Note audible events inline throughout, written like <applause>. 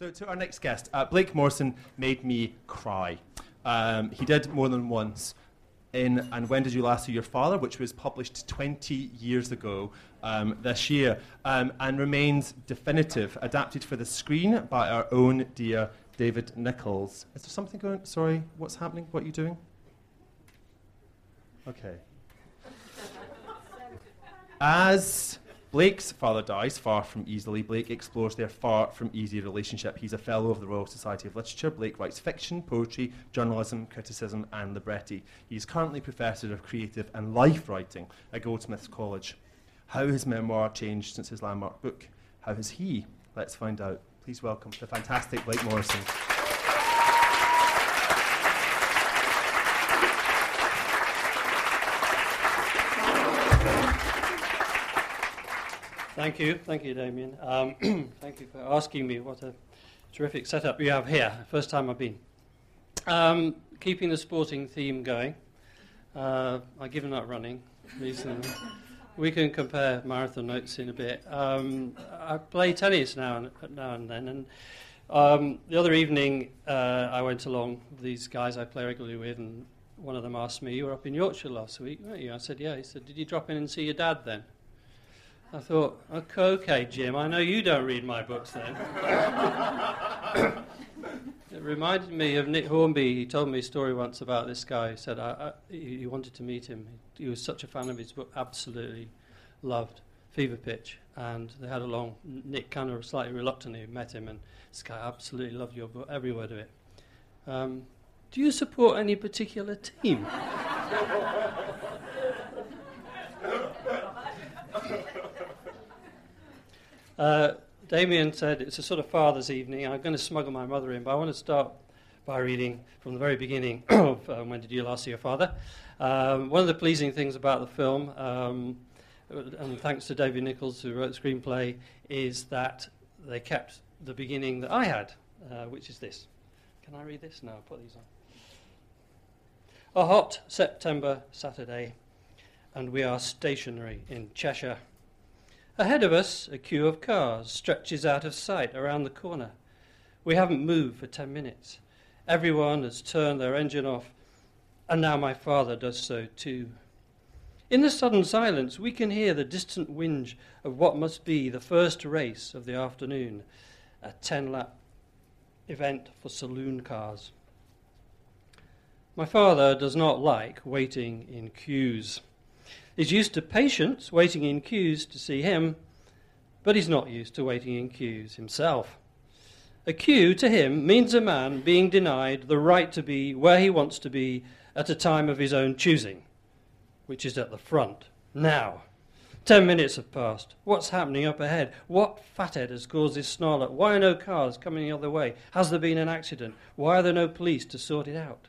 So, to our next guest, uh, Blake Morrison made me cry. Um, he did more than once in And When Did You Last See Your Father, which was published 20 years ago um, this year, um, and remains definitive, adapted for the screen by our own dear David Nicholls. Is there something going Sorry, what's happening? What are you doing? Okay. <laughs> As Blake's father dies far from easily. Blake explores their far from easy relationship. He's a fellow of the Royal Society of Literature. Blake writes fiction, poetry, journalism, criticism, and libretti. He is currently Professor of Creative and Life Writing at Goldsmiths College. How has memoir changed since his landmark book? How has he? Let's find out. Please welcome the fantastic Blake Morrison. Thank you, thank you, Damien. Um, <clears throat> thank you for asking me. What a terrific setup you have here. First time I've been. Um, keeping the sporting theme going. Uh, I've given up running recently. we can compare marathon notes in a bit. Um, I play tennis now and, now and then, and um, the other evening uh, I went along with these guys I play regularly with, and one of them asked me, "You were up in Yorkshire last week, weren't you?" I said, "Yeah." He said, "Did you drop in and see your dad then?" I thought, okay, okay, Jim, I know you don't read my books then. <coughs> it reminded me of Nick Hornby. He told me a story once about this guy. He said I, I, he wanted to meet him. He was such a fan of his book, absolutely loved Fever Pitch. And they had a long, Nick kind of slightly reluctantly met him, and this guy absolutely loved your book, every word of it. Um, do you support any particular team? <laughs> Uh, Damien said it's a sort of father's evening. I'm going to smuggle my mother in, but I want to start by reading from the very beginning <clears throat> of um, When Did You Last See Your Father? Um, one of the pleasing things about the film, um, and thanks to David Nicholls who wrote the screenplay, is that they kept the beginning that I had, uh, which is this. Can I read this? No, I'll put these on. A hot September Saturday, and we are stationary in Cheshire. Ahead of us, a queue of cars stretches out of sight around the corner. We haven't moved for ten minutes. Everyone has turned their engine off, and now my father does so too. In the sudden silence, we can hear the distant whinge of what must be the first race of the afternoon, a 10 lap event for saloon cars. My father does not like waiting in queues. He's used to patients waiting in queues to see him, but he's not used to waiting in queues himself. A queue to him means a man being denied the right to be where he wants to be at a time of his own choosing, which is at the front, now. Ten minutes have passed. What's happening up ahead? What fathead has caused this snarl? Why are no cars coming the other way? Has there been an accident? Why are there no police to sort it out?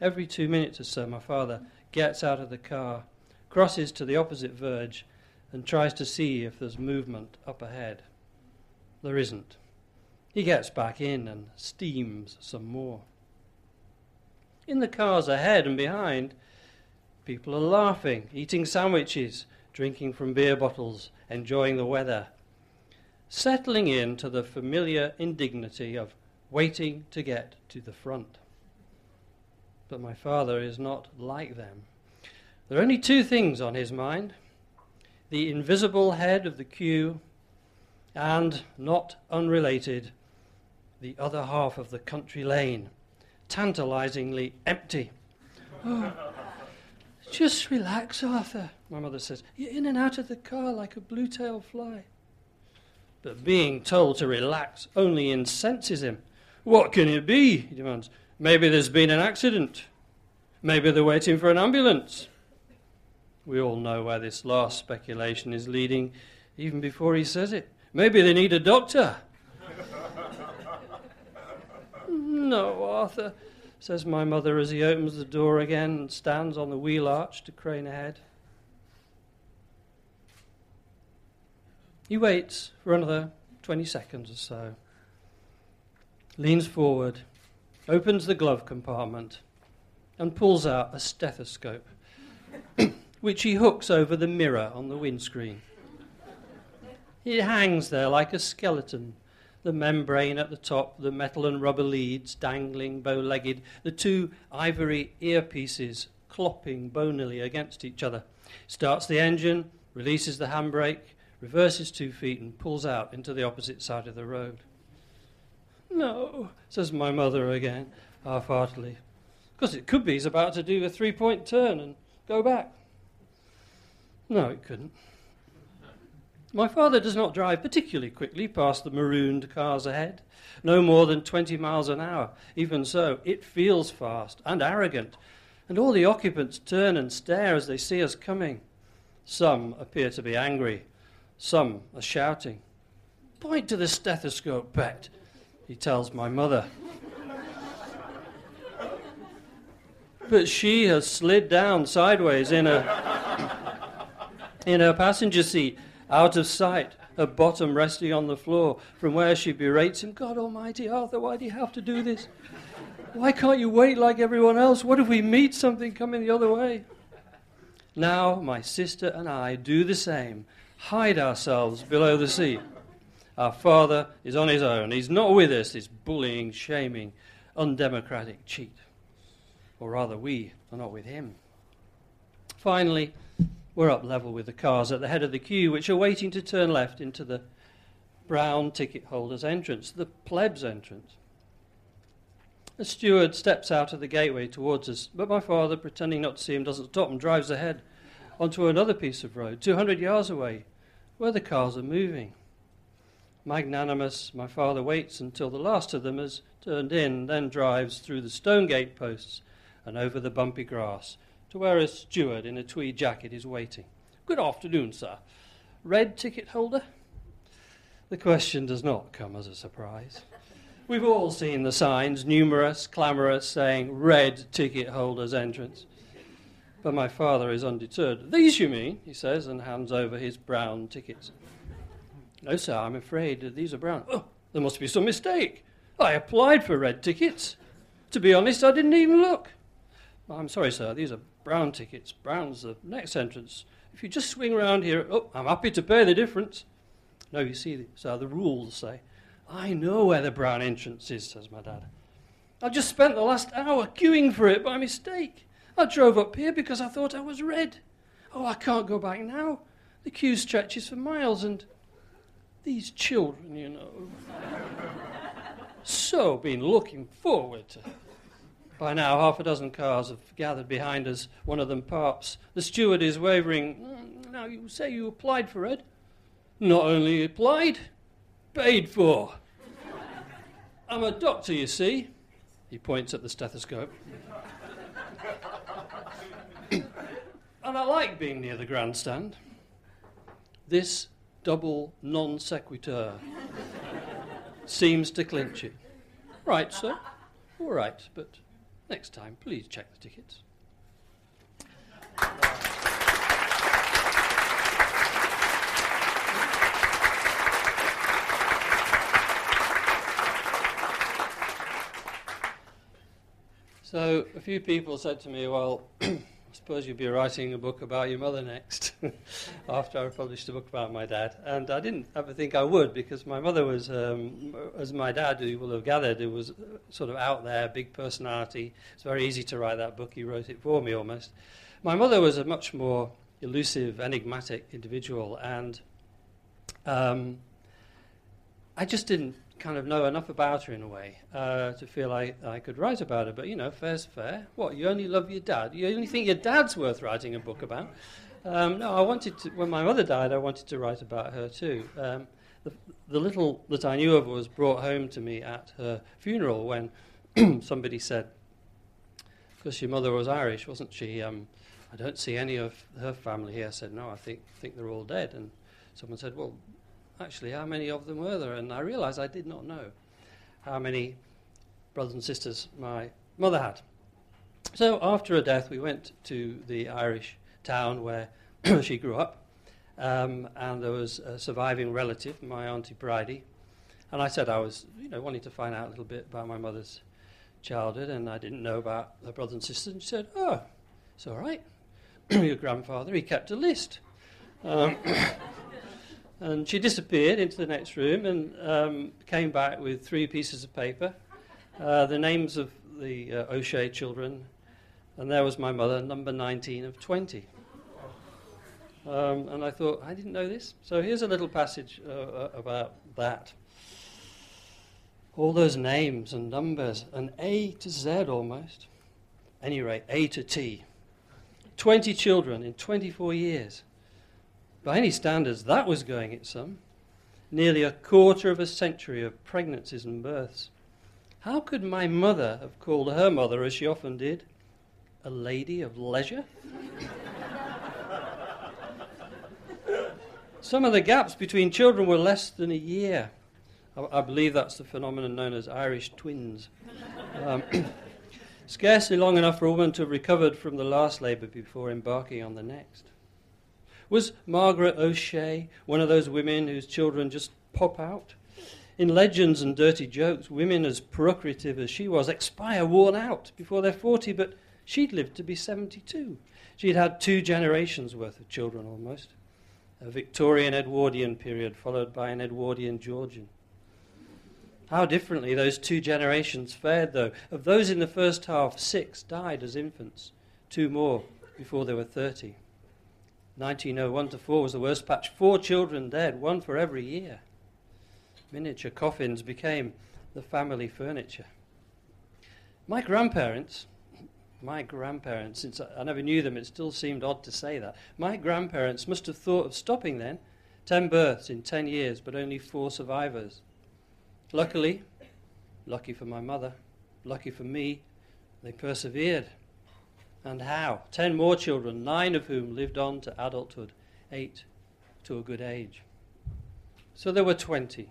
Every two minutes or so, my father gets out of the car crosses to the opposite verge, and tries to see if there's movement up ahead. There isn't. He gets back in and steams some more. In the cars ahead and behind, people are laughing, eating sandwiches, drinking from beer bottles, enjoying the weather, settling into the familiar indignity of waiting to get to the front. But my father is not like them. There are only two things on his mind the invisible head of the queue, and, not unrelated, the other half of the country lane, tantalizingly empty. Oh, <gasps> just relax, Arthur, my mother says. You're in and out of the car like a blue tailed fly. But being told to relax only incenses him. What can it be? he demands. Maybe there's been an accident. Maybe they're waiting for an ambulance. We all know where this last speculation is leading, even before he says it. Maybe they need a doctor. <laughs> no, Arthur, says my mother as he opens the door again and stands on the wheel arch to crane ahead. He waits for another 20 seconds or so, leans forward, opens the glove compartment, and pulls out a stethoscope. <clears throat> which he hooks over the mirror on the windscreen. It hangs there like a skeleton, the membrane at the top, the metal and rubber leads dangling bow legged, the two ivory earpieces clopping bonily against each other. Starts the engine, releases the handbrake, reverses two feet, and pulls out into the opposite side of the road. No, says my mother again, half heartedly. Because it could be he's about to do a three point turn and go back. No, it couldn't. My father does not drive particularly quickly past the marooned cars ahead, no more than 20 miles an hour. Even so, it feels fast and arrogant, and all the occupants turn and stare as they see us coming. Some appear to be angry, some are shouting. Point to the stethoscope, Bet, he tells my mother. but she has slid down sideways in her, in her passenger seat, out of sight, her bottom resting on the floor, from where she berates him God Almighty, Arthur, why do you have to do this? Why can't you wait like everyone else? What if we meet something coming the other way? Now, my sister and I do the same hide ourselves below the seat. Our father is on his own. He's not with us, this bullying, shaming, undemocratic cheat. Or rather, we are not with him. Finally, we're up level with the cars at the head of the queue, which are waiting to turn left into the brown ticket holder's entrance, the pleb's entrance. The steward steps out of the gateway towards us, but my father, pretending not to see him, doesn't stop and drives ahead onto another piece of road, 200 yards away, where the cars are moving. Magnanimous, my father waits until the last of them has turned in, then drives through the stone gate posts and over the bumpy grass to where a steward in a tweed jacket is waiting. Good afternoon, sir. Red ticket holder? The question does not come as a surprise. We've all seen the signs, numerous, clamorous, saying red ticket holders entrance. But my father is undeterred. These, you mean? he says, and hands over his brown tickets. No, sir, I'm afraid these are brown. Oh, there must be some mistake. I applied for red tickets. To be honest, I didn't even look. I'm sorry, sir, these are brown tickets. Brown's the next entrance. If you just swing round here, oh, I'm happy to pay the difference. No, you see, sir, the rules say. I know where the brown entrance is, says my dad. I've just spent the last hour queuing for it by mistake. I drove up here because I thought I was red. Oh, I can't go back now. The queue stretches for miles, and these children, you know, <laughs> so been looking forward to. By now, half a dozen cars have gathered behind us. One of them parks. The steward is wavering. Mm, now, you say you applied for it? Not only applied, paid for. I'm a doctor, you see. He points at the stethoscope. and I like being near the grandstand. This double non sequitur seems to clinch it. Right, sir. All right, but next time, please check the tickets. So a few people said to me, well, <clears throat> suppose you'd be writing a book about your mother next, <laughs> after I published a book about my dad. And I didn't ever think I would, because my mother was, um, as my dad, you will have gathered, was sort of out there, big personality. It's very easy to write that book. He wrote it for me almost. My mother was a much more elusive, enigmatic individual, and um, I just didn't kind of know enough about her in a way uh, to feel I, I could write about her. But, you know, fair's fair. What, you only love your dad? You only think your dad's worth writing a book about? Um, no, I wanted to, when my mother died, I wanted to write about her too. Um, the, the little that I knew of was brought home to me at her funeral when <clears throat> somebody said, because your mother was Irish, wasn't she? Um, I don't see any of her family here. I said, no, I think, think they're all dead. And someone said, well, actually, how many of them were there? And I realized I did not know how many brothers and sisters my mother had. So after her death, we went to the Irish town where <clears throat> she grew up, um, and there was a surviving relative, my auntie Bridie, and I said I was, you know, wanting to find out a little bit about my mother's childhood, and I didn't know about her brothers and sisters. And she said, "Oh, it's all right. <clears throat> Your grandfather, he kept a list." Um, <clears throat> And she disappeared into the next room and um, came back with three pieces of paper, uh, the names of the uh, O'Shea children, and there was my mother, number 19 of 20. Um, and I thought, I didn't know this. So here's a little passage uh, uh about that. All those names and numbers, an A to Z almost. Any rate, A to T. 20 children in 24 years. By any standards, that was going it some. Nearly a quarter of a century of pregnancies and births. How could my mother have called her mother, as she often did, a lady of leisure? Some of the gaps between children were less than a year. I, I believe that's the phenomenon known as Irish twins. Um, <coughs> scarcely long enough for a woman to have recovered from the last labour before embarking on the next. Was Margaret O'Shea one of those women whose children just pop out? In legends and dirty jokes, women as procreative as she was expire worn out before they're 40, but she'd lived to be 72. She'd had two generations worth of children almost a Victorian Edwardian period followed by an Edwardian Georgian. How differently those two generations fared, though. Of those in the first half, six died as infants, two more before they were 30. 1901 to 4 was the worst patch. Four children dead, one for every year. Miniature coffins became the family furniture. My grandparents, my grandparents, since I never knew them, it still seemed odd to say that. My grandparents must have thought of stopping then. Ten births in ten years, but only four survivors. Luckily, lucky for my mother, lucky for me, they persevered. And how? Ten more children, nine of whom lived on to adulthood, eight to a good age. So there were twenty.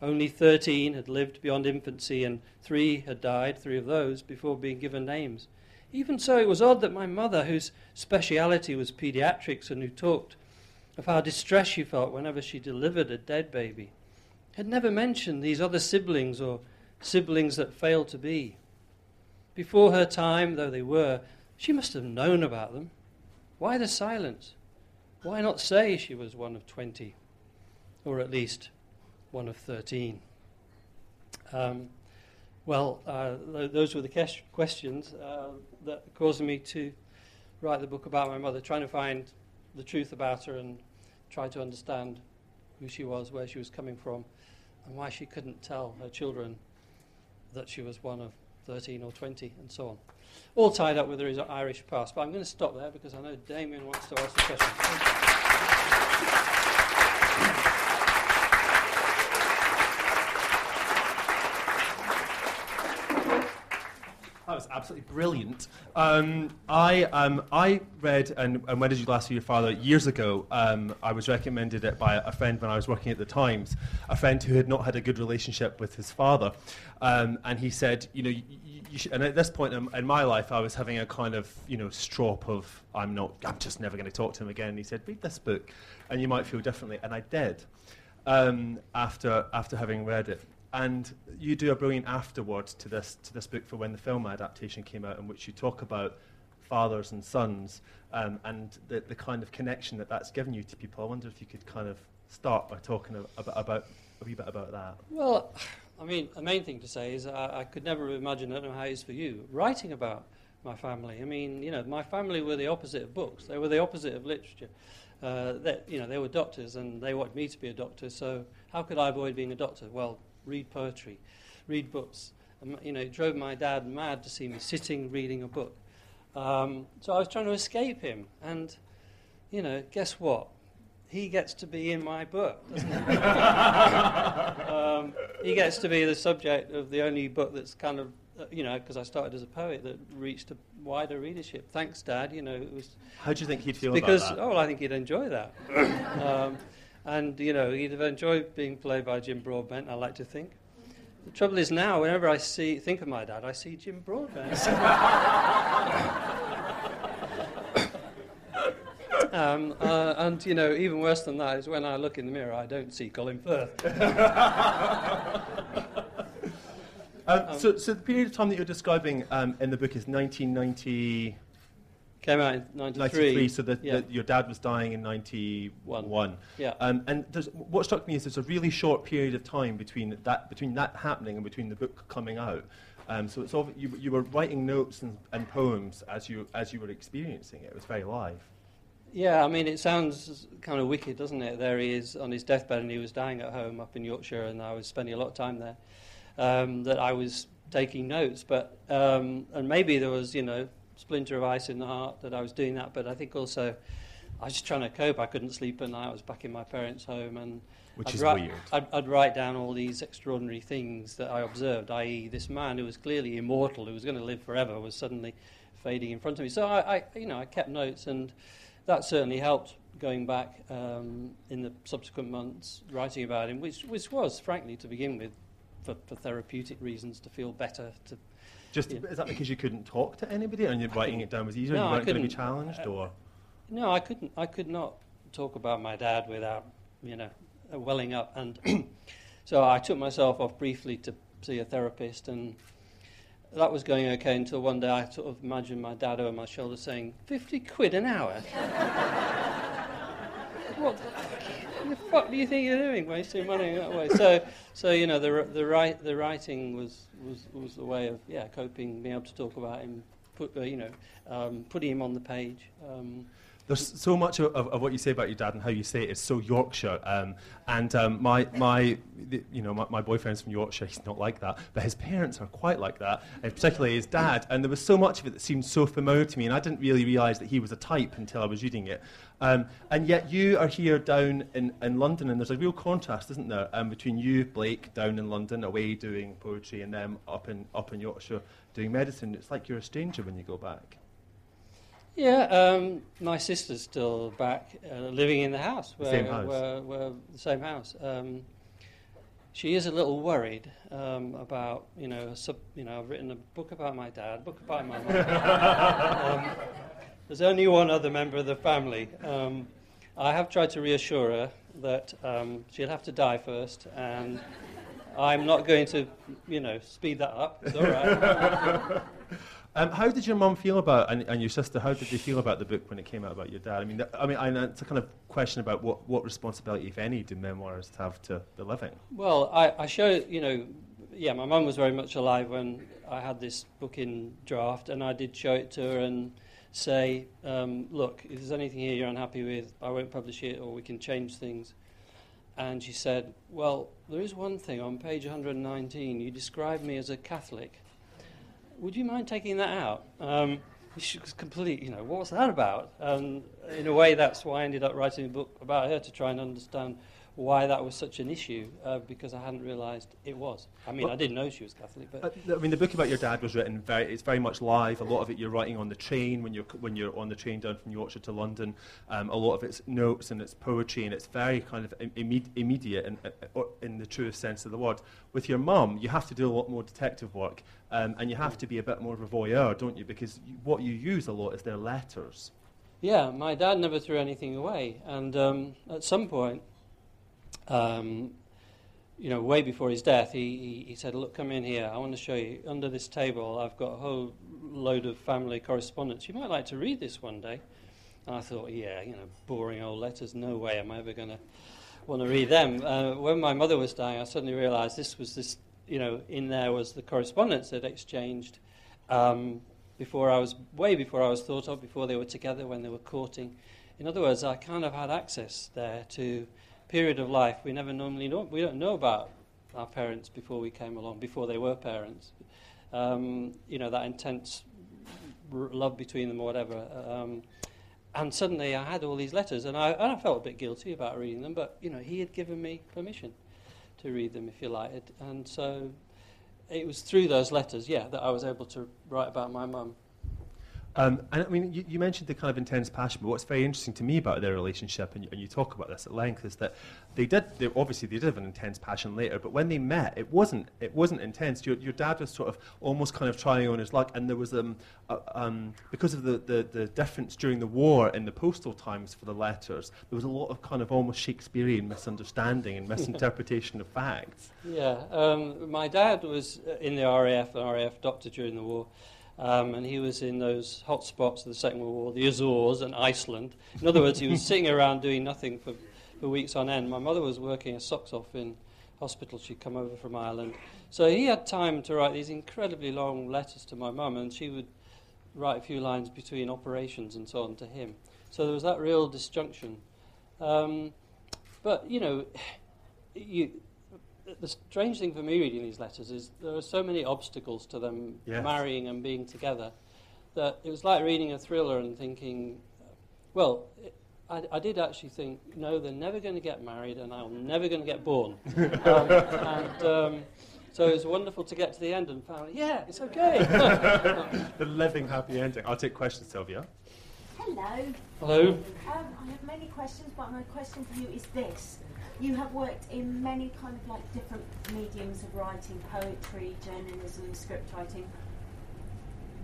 Only 13 had lived beyond infancy, and three had died, three of those, before being given names. Even so, it was odd that my mother, whose speciality was pediatrics and who talked of how distressed she felt whenever she delivered a dead baby, had never mentioned these other siblings or siblings that failed to be. Before her time, though they were, she must have known about them. Why the silence? Why not say she was one of 20, or at least one of 13. Um, well, uh, th- those were the questions uh, that caused me to write the book about my mother, trying to find the truth about her and try to understand who she was, where she was coming from, and why she couldn't tell her children that she was one of 13 or 20, and so on. All tied up with his Irish past. But I'm going to stop there because I know Damien wants to ask a question. Absolutely brilliant. Um, I, um, I read, and, and, When Did You Last See Your Father years ago, um, I was recommended it by a friend when I was working at the Times, a friend who had not had a good relationship with his father. Um, and he said, you know, you, you and at this point in, in, my life, I was having a kind of, you know, strop of, I'm not, I'm just never going to talk to him again. And he said, read this book, and you might feel differently. And I did. Um, after after having read it, and you do a brilliant afterword to this, to this book for when the film adaptation came out, in which you talk about fathers and sons um, and the, the kind of connection that that's given you to people. I wonder if you could kind of start by talking about, about a wee bit about that. Well, I mean, the main thing to say is I, I could never imagine, I don't know how it is for you, writing about my family. I mean, you know, my family were the opposite of books. They were the opposite of literature. Uh, that, you know, they were doctors and they wanted me to be a doctor, so how could I avoid being a doctor? Well, read poetry, read books. And, you know, it drove my dad mad to see me sitting reading a book. Um, so I was trying to escape him. And, you know, guess what? He gets to be in my book, doesn't he? <laughs> um, he gets to be the subject of the only book that's kind of, uh, you know, because I started as a poet that reached a wider readership. Thanks, Dad. You know, it was. How do you think he'd feel because, about that? Oh, well, I think he'd enjoy that. <coughs> um, and, you know, he'd have enjoyed being played by Jim Broadbent, I like to think. The trouble is now, whenever I see, think of my dad, I see Jim Broadbent. <laughs> um, uh, and, you know, even worse than that is when I look in the mirror, I don't see Colin Firth. Um, <laughs> um, so, so the period of time that you're describing um, in the book is 1990. Came out in 93. 93, so that Yeah. that your dad was dying in 91. One. Yeah. Um, and there's, what struck me is there's a really short period of time between that, between that happening and between the book coming out. Um, so it's obvi- you, you were writing notes and, and poems as you, as you were experiencing it. It was very live. Yeah, I mean, it sounds kind of wicked, doesn't it? There he is on his deathbed, and he was dying at home up in Yorkshire, and I was spending a lot of time there. Um, that I was taking notes, but um, and maybe there was, you know, splinter of ice in the heart that I was doing that. But I think also I was just trying to cope. I couldn't sleep at night. I was back in my parents' home, and Which I'd is wri- weird. I'd, I'd write down all these extraordinary things that I observed, i.e., this man who was clearly immortal, who was going to live forever, was suddenly fading in front of me. So I, I you know, I kept notes, and that certainly helped going back um, in the subsequent months, writing about him, which, which was, frankly, to begin with, for, for therapeutic reasons, to feel better. To Just Yeah. is that because you couldn't talk to anybody and you're writing it down was easier? No, you weren't going to be challenged, Uh, or No, I couldn't. I could not talk about my dad without, you know, welling up. And <clears throat> so I took myself off briefly to see a therapist, and that was going okay until one day I sort of imagined my dad over my shoulder saying, 50 quid an hour? <laughs> what the, fuck do you think you're doing, wasting money that way? So, so you know, the, the, the writing was, was, was the way of, yeah, coping, being able to talk about him, put, uh, you know, um, putting him on the page. Um, There's so much of, of, what you say about your dad and how you say it is so Yorkshire. Um, and um, my, my, you know, my, my boyfriend's from Yorkshire. He's not like that, but his parents are quite like that, and particularly his dad. And there was so much of it that seemed so familiar to me, and I didn't really realise that he was a type until I was reading it. Um, and yet you are here down in, in London, and there's a real contrast, isn't there, um, between you, Blake, down in London, away doing poetry, and them up in up in Yorkshire doing medicine. It's like you're a stranger when you go back. Yeah, um, my sister's still back, uh, living in the house. The Where, same house. Where, where, the same house. Um, she is a little worried um, about, you know, sub, you know, I've written a book about my dad, a book about my mum. <laughs> um, there's only one other member of the family. Um, I have tried to reassure her that um, she'll have to die first, and I'm not going to, you know, speed that up. It's all right. <laughs> Um, how did your mum feel about and, and your sister? How did they feel about the book when it came out about your dad? I mean, th- I mean, I it's a kind of question about what, what responsibility, if any, do memoirists have to the living? Well, I, I show, you know, yeah, my mum was very much alive when I had this book in draft, and I did show it to her and say, um, look, if there's anything here you're unhappy with, I won't publish it, or we can change things. And she said, well, there is one thing on page 119. You describe me as a Catholic. Would you mind taking that out? Um, she was complete, you know, what was that about? And in a way, that's why I ended up writing a book about her to try and understand why that was such an issue, uh, because I hadn't realised it was. I mean, Well- I didn't know she was Catholic, but Uh, I mean, the book about your dad was written very. It's very much live. A lot of it you're writing on the train when you're when you're on the train down from Yorkshire to London. Um, a lot of it's notes and it's poetry and it's very kind of im- imme- immediate in, uh, in the truest sense of the word. With your mum, you have to do a lot more detective work um, and you have to be a bit more of a voyeur, don't you? Because you, what you use a lot is their letters. Yeah, my dad never threw anything away, and um, at some point, um, you know, way before his death, he, he, he said, "Look, come in here. I want to show you. Under this table, I've got a whole load of family correspondence. You might like to read this one day." And I thought, yeah, you know, boring old letters. No way am I ever going to want to read them. Uh, when my mother was dying, I suddenly realised this was this. You know, in there was the correspondence they'd exchanged. Um, before I was way before I was thought of, before they were together, when they were courting. In other words, I kind of had access there to period of life we never normally know. We don't know about our parents before we came along, before they were parents. Um, you know that intense r- love between them or whatever. Um, and suddenly I had all these letters, and I, and I felt a bit guilty about reading them. But you know, he had given me permission to read them, if you like, it, and so it was through those letters, yeah, that I was able to write about my mum. Um, and I mean, you, you mentioned the kind of intense passion, but what's very interesting to me about their relationship, and you, and you talk about this at length, is that they did. They, obviously, they did have an intense passion later, but when they met, it wasn't. It wasn't intense. Your, your dad was sort of almost kind of trying on his luck, and there was um, uh, um, because of the, the, the difference during the war in the postal times for the letters, there was a lot of kind of almost Shakespearean misunderstanding and misinterpretation of facts. <laughs> Yeah, um, my dad was in the RAF, RAF doctor during the war, Um, and he was in those hot spots of the Second World War, the Azores and Iceland. In other words, he was <laughs> sitting around doing nothing for, for weeks on end. My mother was working her socks off in hospital. She'd come over from Ireland. So he had time to write these incredibly long letters to my mum, and she would write a few lines between operations and so on to him. So there was that real disjunction. Um, but, you know, <sighs> you, the strange thing for me reading these letters is there are so many obstacles to them Yes. marrying and being together that it was like reading a thriller and thinking, well, it, I, I did actually think, no, they're never going to get married and I'm never going to get born. <laughs> um, and um, so it was wonderful to get to the end and find, yeah, it's okay. <laughs> the living happy ending. I'll take questions, Sylvia. Hello. Hello. Um, I have many questions, but my question for you is this. You have worked in many kind of like different mediums of writing, poetry, journalism, script writing.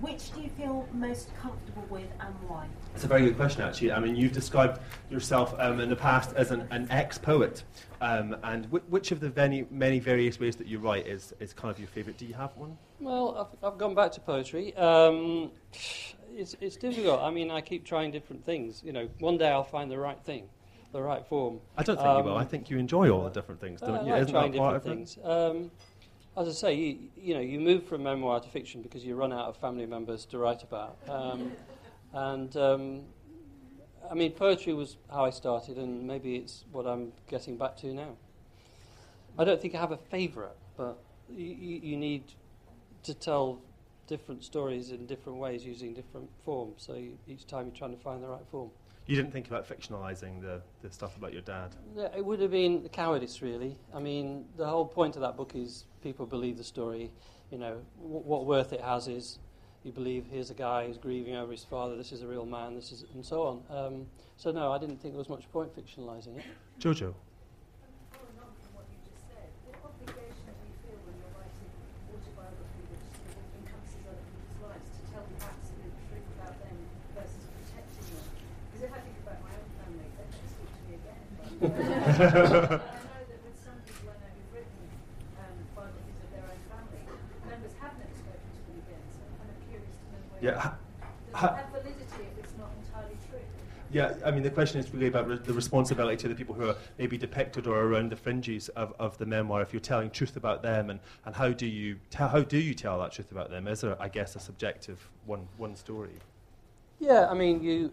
Which do you feel most comfortable with and why? It's a very good question, actually. I mean, you've described yourself um, in the past as an, an ex-poet, um, and whi which of the many, many various ways that you write is, is kind of your favourite? Do you have one? Well, I've, I've gone back to poetry. Um, it's, it's difficult. I mean, I keep trying different things. You know, one day I'll find the right thing, the right form. I don't think you will. Um, I think you enjoy all the different things, don't Uh, you? I like Isn't trying different things. Um, as I say, you, you know, you move from memoir to fiction because you run out of family members to write about. Um, <laughs> and um, I mean, poetry was how I started, and maybe it's what I'm getting back to now. I don't think I have a favourite, but you, you, you need to tell different stories in different ways using different forms. So you, each time you're trying to find the right form. You didn't think about fictionalising the, the stuff about your dad. Yeah, it would have been the cowardice, really. I mean, the whole point of that book is people believe the story. You know, w- what worth it has is you believe here's a guy who's grieving over his father. This is a real man. This is, and so on. Um, so no, I didn't think there was much point fictionalising it. Jojo. Following on from what you just said, what obligation do you feel when you're writing autobiography which sort of encompasses other people's lives to tell the absolute truth about them versus protecting them? Because if I think about my own family, they never speak to me again. But I know that with some people I know who've written um, biographies of their own family, members have never spoken to them again. So I'm kind of curious to know whether Yeah, ha- does ha- it have validity if it's not entirely true? Yeah, I mean, the question is really about re- the responsibility to the people who are maybe depicted or around the fringes of, of the memoir. If you're telling truth about them, and, and how do you tell how do you tell that truth about them? Is there, I guess, a subjective one one story? Yeah, I mean, you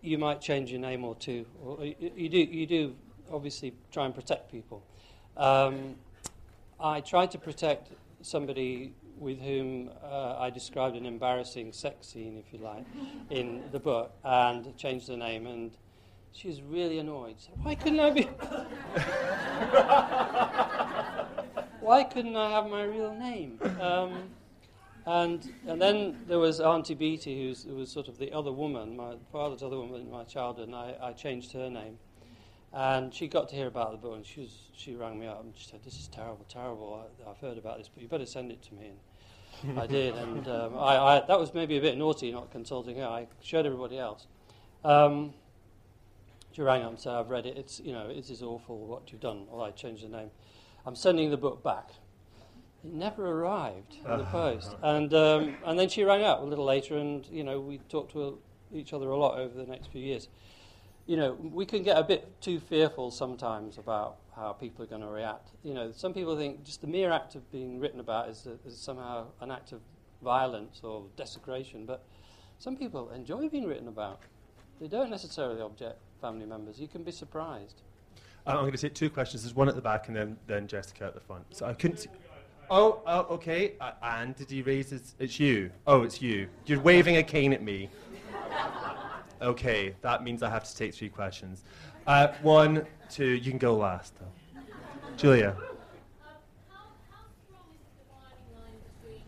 you might change your name or two, or you do you do obviously try and protect people. Um, I tried to protect somebody with whom uh, I described an embarrassing sex scene, if you like, in the book, and changed the name. And she was really annoyed. Why couldn't I be? <laughs> Why couldn't I have my real name? Um, and and then there was Auntie Beattie, who's, who was sort of the other woman, my father's other woman in my childhood, and I, I changed her name. And she got to hear about the book, and she was, she rang me up and she said, "This is terrible, terrible. I, I've heard about this, but you better send it to me." And <laughs> I did, and um, I, I, that was maybe a bit naughty, not consulting her. I showed everybody else. Um, she rang up and said, "I've read it. It's you know, it is awful what you've done." Well, I changed the name. I'm sending the book back. It never arrived in the post, and um, and then she rang up a little later, and you know, we talked to each other a lot over the next few years you know, we can get a bit too fearful sometimes about how people are going to react. You know, some people think just the mere act of being written about is, a, is somehow an act of violence or desecration, but some people enjoy being written about. They don't necessarily object family members. You can be surprised. I'm going to take two questions. There's one at the back, and then then Jessica at the front. So I couldn't. See. Oh, oh, okay. Uh, and did he raise his? It's you. Oh, it's you. You're waving a cane at me. Okay, that means I have to take three questions. Uh, one, two. You can go last, though. Julia. Um, how, how strong is the dividing line between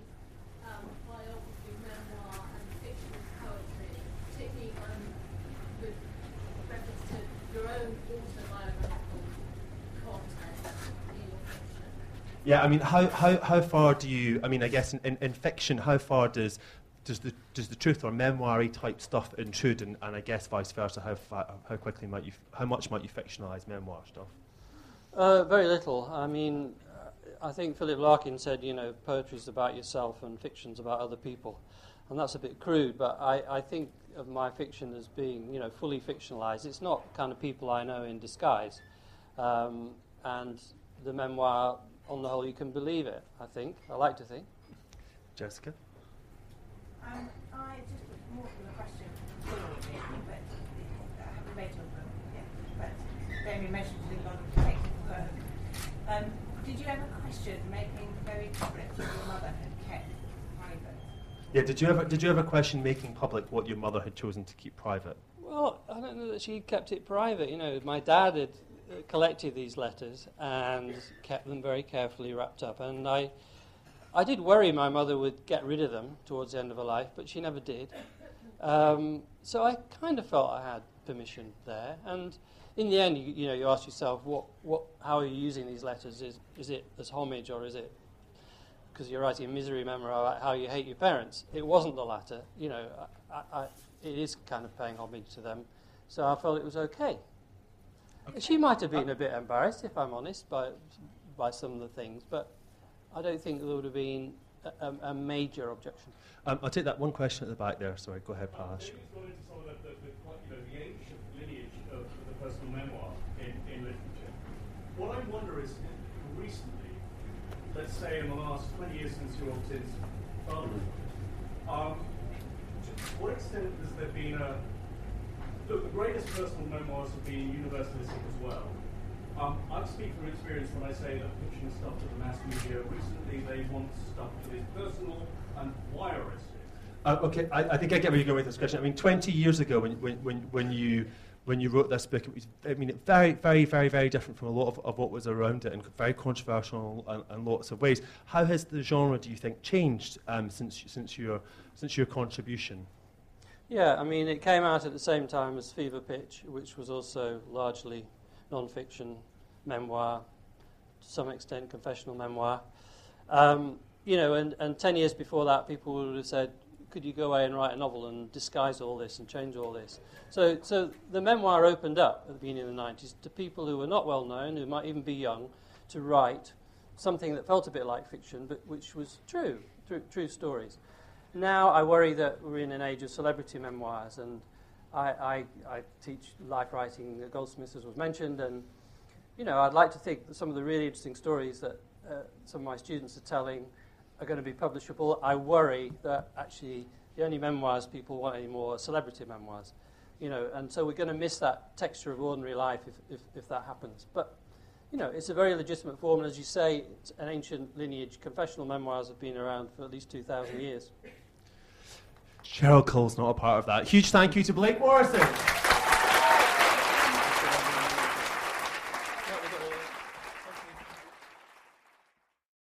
um, biography, memoir, and fiction and poetry, particularly um, with reference to your own autobiographical content in your fiction? Yeah, I mean, how, how, how far do you? I mean, I guess in, in, in fiction, how far does does the does the truth or memoiry type stuff intrude, and, and I guess vice versa? How fa- how quickly might you? How much might you fictionalize memoir stuff? Uh, very little. I mean, I think Philip Larkin said, you know, poetry's about yourself and fiction's about other people. And that's a bit crude, but I, I think of my fiction as being, you know, fully fictionalized. It's not kind of people I know in disguise. Um, and the memoir, on the whole, you can believe it, I think. I like to think. Jessica? Um, I just more than a question, but I haven't read your book yet. But Damien mentioned a lot of work. Um, did you ever question making very public what your mother had kept private? Yeah, did you ever did you ever question making public what your mother had chosen to keep private? Well, I don't know that she kept it private. You know, my dad had uh, collected these letters and kept them very carefully wrapped up. And I, I did worry my mother would get rid of them towards the end of her life, but she never did. Um, so I kind of felt I had permission there. And in the end, you, you know, you ask yourself, what, what, how are you using these letters? Is, is it as homage or is it because you're writing a misery memoir about how you hate your parents? It wasn't the latter. You know, I, I, it is kind of paying homage to them. So I felt it was okay. She might have been a bit embarrassed, if I'm honest, by, by some of the things, but I don't think there would have been a, a, a major objection. Um, I'll take that one question at the back there. Sorry, go ahead, Pash. Maybe it's gone into some of the, the, the, quite, you know, the ancient lineage of the personal memoir in, in literature. What I wonder is, recently, let's say in the last 20 years since you since fatherhood, um, to what extent has there been a look? The greatest personal memoirs have been universalistic as well. Um, I speak from experience when I say that is stuff to the mass media. Recently, they want stuff that is personal and voyeuristic. Uh, okay, I, I think I get where you're going with this question. I mean, 20 years ago, when, when, when, when you when you wrote this book, it was I mean, very, very, very, very different from a lot of, of what was around it, and very controversial in, in lots of ways. How has the genre, do you think, changed um, since since your since your contribution? Yeah, I mean, it came out at the same time as Fever Pitch, which was also largely non-fiction memoir, to some extent confessional memoir. Um, you know, and, and 10 years before that, people would have said, could you go away and write a novel and disguise all this and change all this? So, so the memoir opened up at the beginning of the 90s to people who were not well known, who might even be young, to write something that felt a bit like fiction, but which was true, true, true stories. Now I worry that we're in an age of celebrity memoirs, and I, I, I teach life writing Goldsmiths, as was mentioned, and you know, I'd like to think that some of the really interesting stories that uh, some of my students are telling are going to be publishable. I worry that actually the only memoirs people want anymore are celebrity memoirs. You know, and so we're going to miss that texture of ordinary life if, if, if that happens. But, you know, it's a very legitimate form, and as you say, it's an ancient lineage. Confessional memoirs have been around for at least 2,000 years. Cheryl Cole's not a part of that. Huge thank you to Blake Morrison.